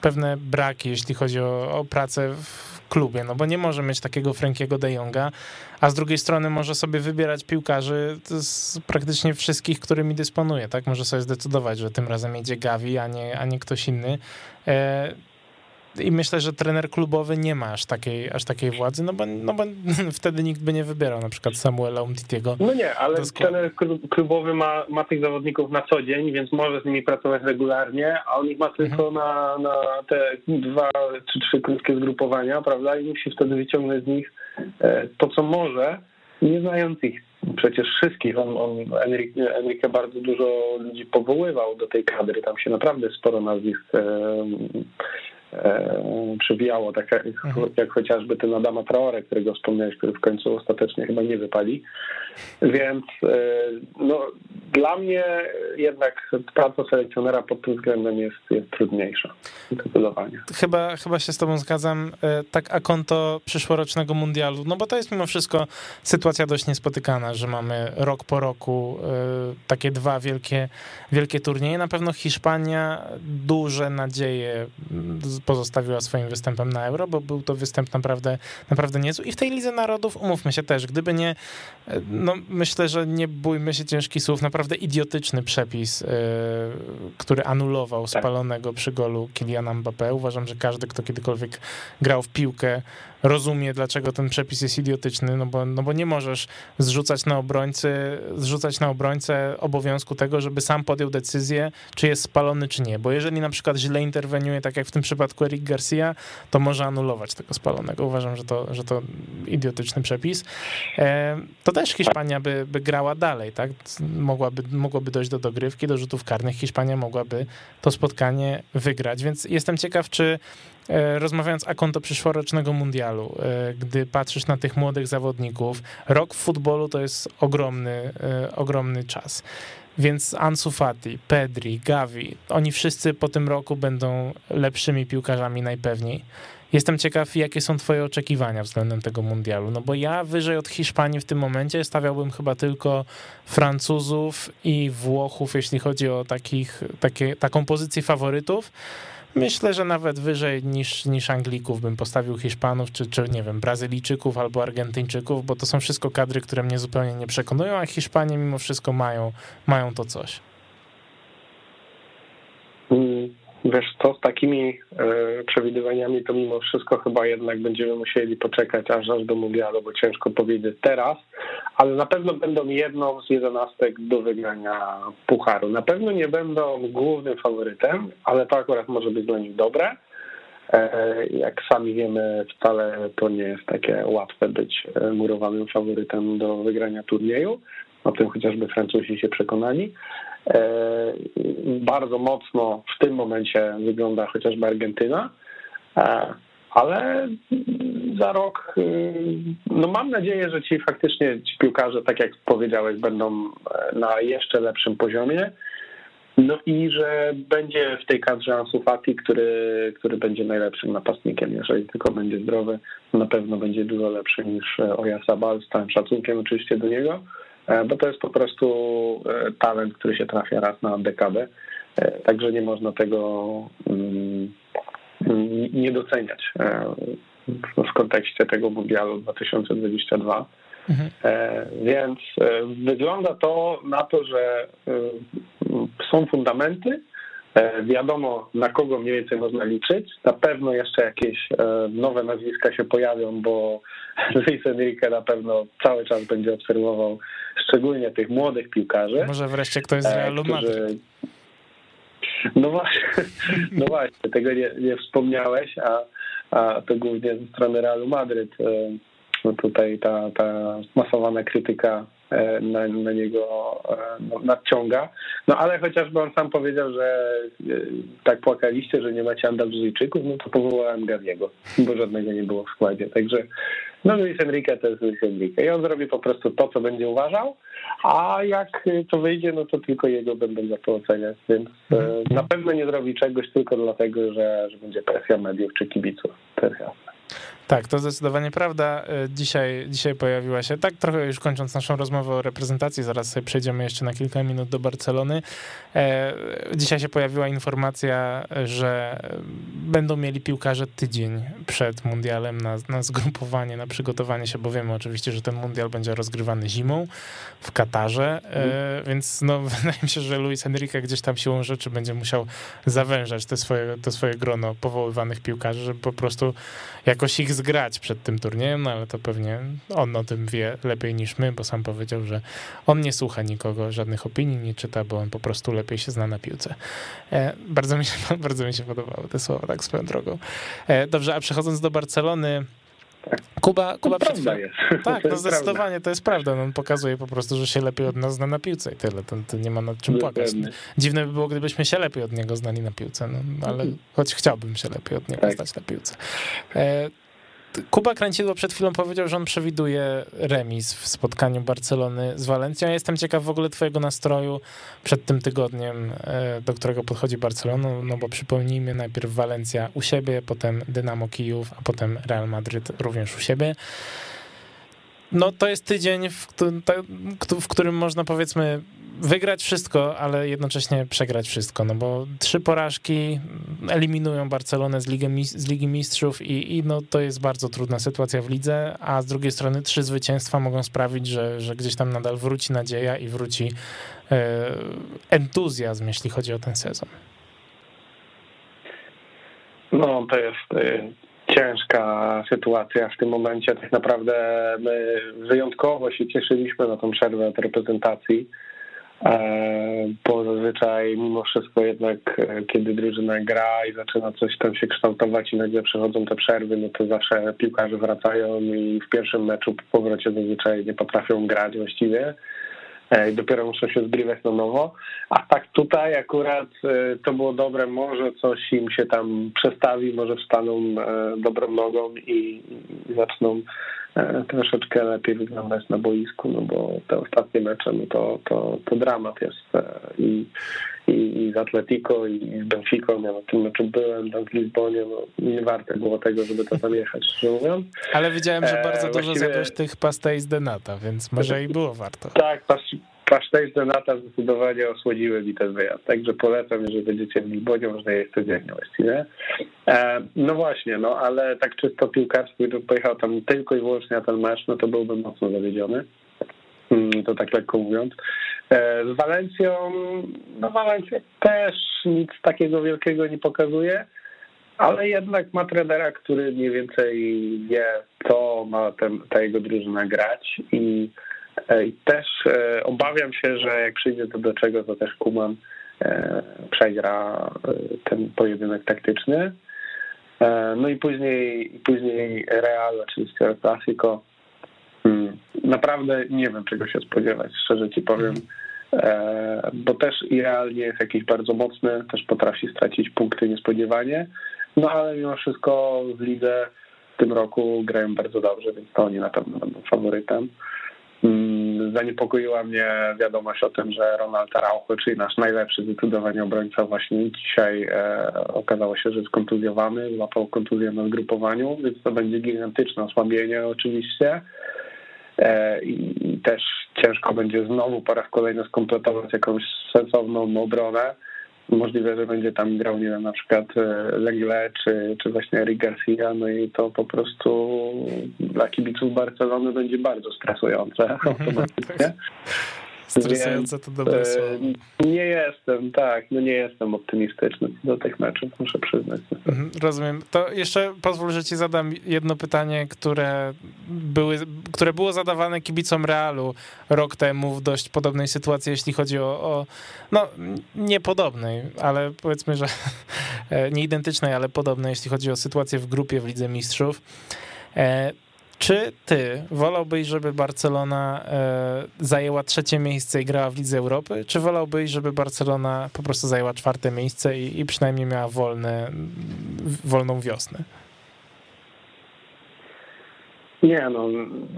pewne braki, jeśli chodzi o, o pracę w klubie, no bo nie może mieć takiego Frankiego de Jonga, a z drugiej strony może sobie wybierać piłkarzy z praktycznie wszystkich, którymi dysponuje, tak? Może sobie zdecydować, że tym razem jedzie Gavi, a nie, a nie ktoś inny. E, i myślę, że trener klubowy nie ma aż takiej, aż takiej władzy, no bo, no bo wtedy nikt by nie wybierał na przykład Samuela Umtitiego. No nie, ale trener klubowy ma, ma tych zawodników na co dzień, więc może z nimi pracować regularnie, a on ich ma tylko mhm. na, na te dwa czy trzy krótkie zgrupowania, prawda? I musi wtedy wyciągnąć z nich e, to, co może, nie znając ich przecież wszystkich. On, on Enrique, Enrique bardzo dużo ludzi powoływał do tej kadry, tam się naprawdę sporo nazwisk e, przebijało, tak jak, mhm. jak chociażby ten Adama Traore, którego wspomniałeś, który w końcu ostatecznie chyba nie wypali. Więc e, no, dla mnie jednak praca selekcjonera pod tym względem jest, jest trudniejsza. Zdecydowanie. Chyba, chyba się z tobą zgadzam. E, tak a konto przyszłorocznego mundialu, no bo to jest mimo wszystko sytuacja dość niespotykana, że mamy rok po roku takie dwa wielkie, wielkie turnieje. Na pewno Hiszpania duże nadzieje pozostawiła swoim występem na Euro, bo był to występ naprawdę, naprawdę niezły. I w tej Lidze Narodów, umówmy się też, gdyby nie, no myślę, że nie bójmy się ciężkich słów, naprawdę idiotyczny przepis, yy, który anulował tak. spalonego przy golu Kyliana Mbappé. Uważam, że każdy, kto kiedykolwiek grał w piłkę, rozumie, dlaczego ten przepis jest idiotyczny, no bo, no bo nie możesz zrzucać na obrońcy, zrzucać na obrońcę obowiązku tego, żeby sam podjął decyzję, czy jest spalony, czy nie. Bo jeżeli na przykład źle interweniuje, tak jak w tym przypadku Eric Garcia, to może anulować tego spalonego. Uważam, że to, że to idiotyczny przepis. E, to też Hiszpania by, by grała dalej, tak? Mogłaby, mogłoby dojść do dogrywki, do rzutów karnych. Hiszpania mogłaby to spotkanie wygrać, więc jestem ciekaw, czy rozmawiając o konto przyszłorocznego mundialu, e, gdy patrzysz na tych młodych zawodników, rok w futbolu to jest ogromny, e, ogromny czas. Więc Ansu Fati, Pedri, Gavi, oni wszyscy po tym roku będą lepszymi piłkarzami najpewniej. Jestem ciekaw, jakie są twoje oczekiwania względem tego mundialu, no bo ja wyżej od Hiszpanii w tym momencie stawiałbym chyba tylko Francuzów i Włochów, jeśli chodzi o takich, takie, taką pozycję faworytów. Myślę, że nawet wyżej niż, niż Anglików bym postawił Hiszpanów, czy, czy nie wiem, Brazylijczyków albo Argentyńczyków, bo to są wszystko kadry, które mnie zupełnie nie przekonują, a Hiszpanie mimo wszystko mają, mają to coś. Mm, Wiesz co, z takimi e, przewidywaniami to mimo wszystko chyba jednak będziemy musieli poczekać aż aż do mundialu, bo ciężko powiedzieć teraz, ale na pewno będą jedną z jedenastek do wygrania pucharu. Na pewno nie będą głównym faworytem, ale to akurat może być dla nich dobre. E, jak sami wiemy, wcale to nie jest takie łatwe być e, murowanym faworytem do wygrania turnieju. O tym chociażby Francuzi się przekonali. E, bardzo mocno w tym momencie wygląda chociażby Argentyna, e, ale za rok, e, no mam nadzieję, że ci faktycznie ci piłkarze, tak jak powiedziałeś, będą na jeszcze lepszym poziomie. No i że będzie w tej kadrze Ansu Fati, który, który będzie najlepszym napastnikiem, jeżeli tylko będzie zdrowy, na pewno będzie dużo lepszy niż Oyarzabal, z całym szacunkiem oczywiście do niego. E, bo to jest po prostu e, talent, który się trafia raz na dekadę, e, także nie można tego mm, nie doceniać w kontekście tego mundialu 2022. Mhm. Więc wygląda to na to, że są fundamenty, wiadomo, na kogo mniej więcej można liczyć. Na pewno jeszcze jakieś e, nowe nazwiska się pojawią, bo Luis Enrique na pewno cały czas będzie obserwował szczególnie tych młodych piłkarzy. Może wreszcie ktoś z e, Realu Madryt. No właśnie, no właśnie, tego nie, nie wspomniałeś, a, a to głównie ze strony Realu Madryt. No tutaj ta, ta masowana krytyka E, na, na niego e, no, nadciąga. No ale chociażby on sam powiedział, że e, tak płakaliście, że nie macie Andaluzyjczyków, no to powołałem Gaviego, bo żadnego nie było w składzie. Także no Luis Enrique to jest Luis Enrique i on zrobi po prostu to, co będzie uważał, a jak to wyjdzie, no to tylko jego będą za to oceniać, więc mhm. na pewno nie zrobi czegoś tylko dlatego, że, że będzie presja mediów czy kibiców. Jasne. Tak, to zdecydowanie prawda. E, dzisiaj, dzisiaj pojawiła się, tak trochę już kończąc naszą rozmowę o reprezentacji, zaraz sobie przejdziemy jeszcze na kilka minut do Barcelony. E, dzisiaj się pojawiła informacja, że będą mieli piłkarze tydzień przed mundialem na, na zgrupowanie, na przygotowanie się, bo wiemy oczywiście, że ten mundial będzie rozgrywany zimą w Katarze, mm. więc no, wydaje mi się, że Luis Enrique gdzieś tam siłą rzeczy będzie musiał zawężać te swoje, to swoje grono powoływanych piłkarzy, żeby po prostu jakoś ich zgrać przed tym turniejem, no ale to pewnie on o tym wie lepiej niż my, bo sam powiedział, że on nie słucha nikogo, żadnych opinii nie czyta, bo on po prostu lepiej się zna na piłce. E, bardzo, mi się, bardzo mi się podobały te słowa, tak swoją drogą. E, dobrze, a przechodząc do Barcelony, Kuba, Kuba to przed chwilą... jest. Tak, no zdecydowanie prawda. to jest prawda. No, on pokazuje po prostu, że się lepiej od nas zna na piłce i tyle. To, to nie ma nad czym płakać. Dziwne by było, gdybyśmy się lepiej od niego znali na piłce, no, ale mhm. choć chciałbym się lepiej od niego tak. znać na piłce. E, Kuba Kręcidło przed chwilą powiedział, że on przewiduje remis w spotkaniu Barcelony z Walencją. Ja jestem ciekaw w ogóle twojego nastroju przed tym tygodniem, e, do którego podchodzi Barcelona, no bo przypomnijmy, najpierw Walencja u siebie, potem Dynamo Kijów, a potem Real Madryt również u siebie. No to jest tydzień, w, w którym można powiedzmy wygrać wszystko, ale jednocześnie przegrać wszystko, no bo trzy porażki eliminują Barcelonę z Ligi, z Ligi Mistrzów i, i no to jest bardzo trudna sytuacja w lidze, a z drugiej strony trzy zwycięstwa mogą sprawić, że, że gdzieś tam nadal wróci nadzieja i wróci e, entuzjazm, jeśli chodzi o ten sezon. No, to jest e, ciężka sytuacja w tym momencie. Tak naprawdę my wyjątkowo się cieszyliśmy na tą przerwę od reprezentacji E, bo zazwyczaj mimo wszystko jednak e, kiedy drużyna gra i zaczyna coś tam się kształtować i nagle przechodzą te przerwy, no to zawsze piłkarze wracają i w pierwszym meczu po powrocie zazwyczaj nie potrafią grać właściwie i dopiero muszą się zgrywać na nowo. A tak tutaj akurat to było dobre, może coś im się tam przestawi, może wstaną dobrą nogą i zaczną E, troszeczkę lepiej wyglądać na boisku, no bo te ostatnie mecze, no to, to, to dramat jest e, i, i, z Atletico i z Benfica, ja na tym meczu byłem, tam w Lizbonie, no nie warte było tego, żeby to tam jechać, szczerze mówiąc. Ale widziałem, że bardzo e, dużo zjadłeś tych pastéis de nata, więc może i było warto. Tak, z Donata zdecydowanie osłodziły mi ten wyjazd. Także polecam, jeżeli będziecie w Lizbonie, można jeść codziennie właściwie. E, no właśnie, no ale tak czysto piłkarski, gdybym pojechał tam tylko i wyłącznie na ten mecz, no to byłbym mocno zawiedziony. Mm, to tak lekko mówiąc. E, z Walencją, no Walencja też nic takiego wielkiego nie pokazuje, ale jednak ma trenera, który mniej więcej wie, co ma ten, ta jego drużyna grać i E, I też e, obawiam się, że jak przyjdzie to do czego, to też Kuman przegra ten pojedynek taktyczny. No i później, później Real, oczywiście El Clasico. Naprawdę nie wiem, czego się spodziewać, szczerze ci powiem, bo też i Real nie jest jakiś bardzo mocny, też potrafi stracić punkty niespodziewanie, no ale mimo wszystko w lidze w tym roku grają bardzo dobrze, więc to oni na pewno będą faworytem. Mm, zaniepokoiła mnie wiadomość o tym, że Ronald Araujo, czyli nasz najlepszy zdecydowanie obrońca właśnie dzisiaj e, okazało się, że jest kontuzjowany, złapał kontuzję na zgrupowaniu, więc to będzie gigantyczne osłabienie oczywiście. E, I też ciężko będzie znowu po raz kolejny skompletować jakąś sensowną obronę możliwe, że będzie tam grał, nie wiem, na przykład e, Lengle czy, czy właśnie Eric Garcia, no i to po prostu dla kibiców Barcelony będzie bardzo stresujące automatycznie. Stresujące to dobre słowo. Nie jestem, tak, no nie jestem optymistyczny do tych meczów, muszę przyznać. Mhm, rozumiem. To jeszcze pozwól, że ci zadam jedno pytanie, które, były, które było zadawane kibicom Realu rok temu w dość podobnej sytuacji, jeśli chodzi o, o no niepodobnej, ale powiedzmy, że nie identycznej, ale podobnej, jeśli chodzi o sytuację w grupie w Lidze Mistrzów. Czy ty wolałbyś, żeby Barcelona e, zajęła trzecie miejsce i grała w Lidze Europy, czy wolałbyś, żeby Barcelona po prostu zajęła czwarte miejsce i, i przynajmniej miała wolne, wolną wiosnę? Nie, no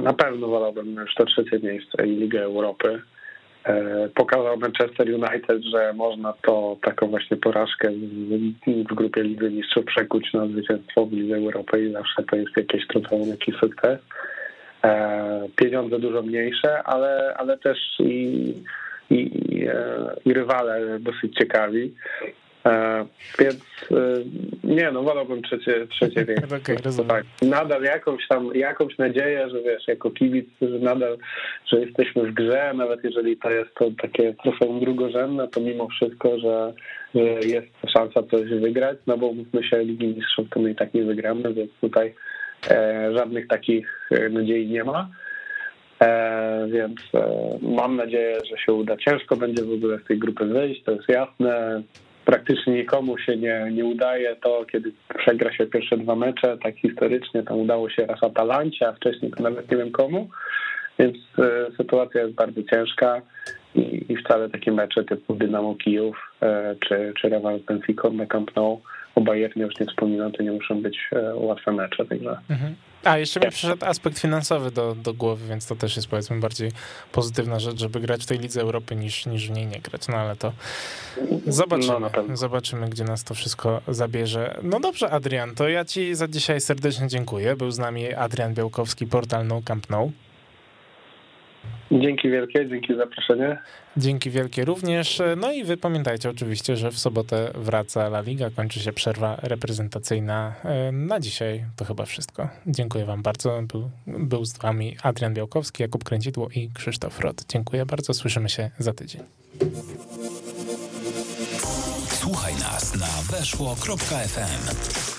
na pewno wolałbym już to trzecie miejsce i Ligę Europy. E, pokazał Manchester United, że można to taką właśnie porażkę w, grupie Lidzy Mistrzów przekuć na zwycięstwo w Lidze Europy i zawsze to jest jakieś trudne, jakiś sukces. Pieniądze dużo mniejsze, ale, ale też i, i, i, e, i rywale dosyć ciekawi. E, więc e, nie, no wolałbym trzecie, trzecie miejsce. Okay, tak, nadal jakąś tam, jakąś nadzieję, że wiesz, jako kibic, że nadal, że jesteśmy w grze, nawet jeżeli to jest to takie trofeum drugorzędne, to mimo wszystko, że, że jest szansa coś wygrać, no bo mówmy się, Ligi Mistrzów to my i tak nie wygramy, więc tutaj e, żadnych takich nadziei nie ma. E, więc e, mam nadzieję, że się uda. Ciężko będzie w ogóle z tej grupy wyjść, to jest jasne praktycznie nikomu się nie, nie udaje. To, kiedy przegra się pierwsze dwa mecze, tak historycznie tam udało się raz Atalancie, a wcześniej to nawet nie wiem komu, więc e, sytuacja jest bardzo ciężka i, i wcale takie mecze typu Dynamo Kijów e, czy, czy Real Benfica na Camp Nou, o Bayernie już nie wspominam, to nie muszą być e, łatwe mecze, także... Mhm. A, jeszcze mi przyszedł aspekt finansowy do, do głowy, więc to też jest powiedzmy bardziej pozytywna rzecz, żeby grać w tej Lidze Europy niż, niż w niej nie grać. No ale to zobaczymy, no, zobaczymy, gdzie nas to wszystko zabierze. No dobrze, Adrian, to ja ci za dzisiaj serdecznie dziękuję. Był z nami Adrian Białkowski, portal No Camp No. Dzięki wielkie, dzięki za zaproszenie. Dzięki wielkie również. No i wy pamiętajcie oczywiście, że w sobotę wraca La Liga, kończy się przerwa reprezentacyjna. E, na dzisiaj to chyba wszystko. Dziękuję wam bardzo. Był, był z wami Adrian Białkowski, Jakub Kręcidło i Krzysztof Rod. Dziękuję bardzo. Słyszymy się za tydzień. Słuchaj nas na weszło.fm.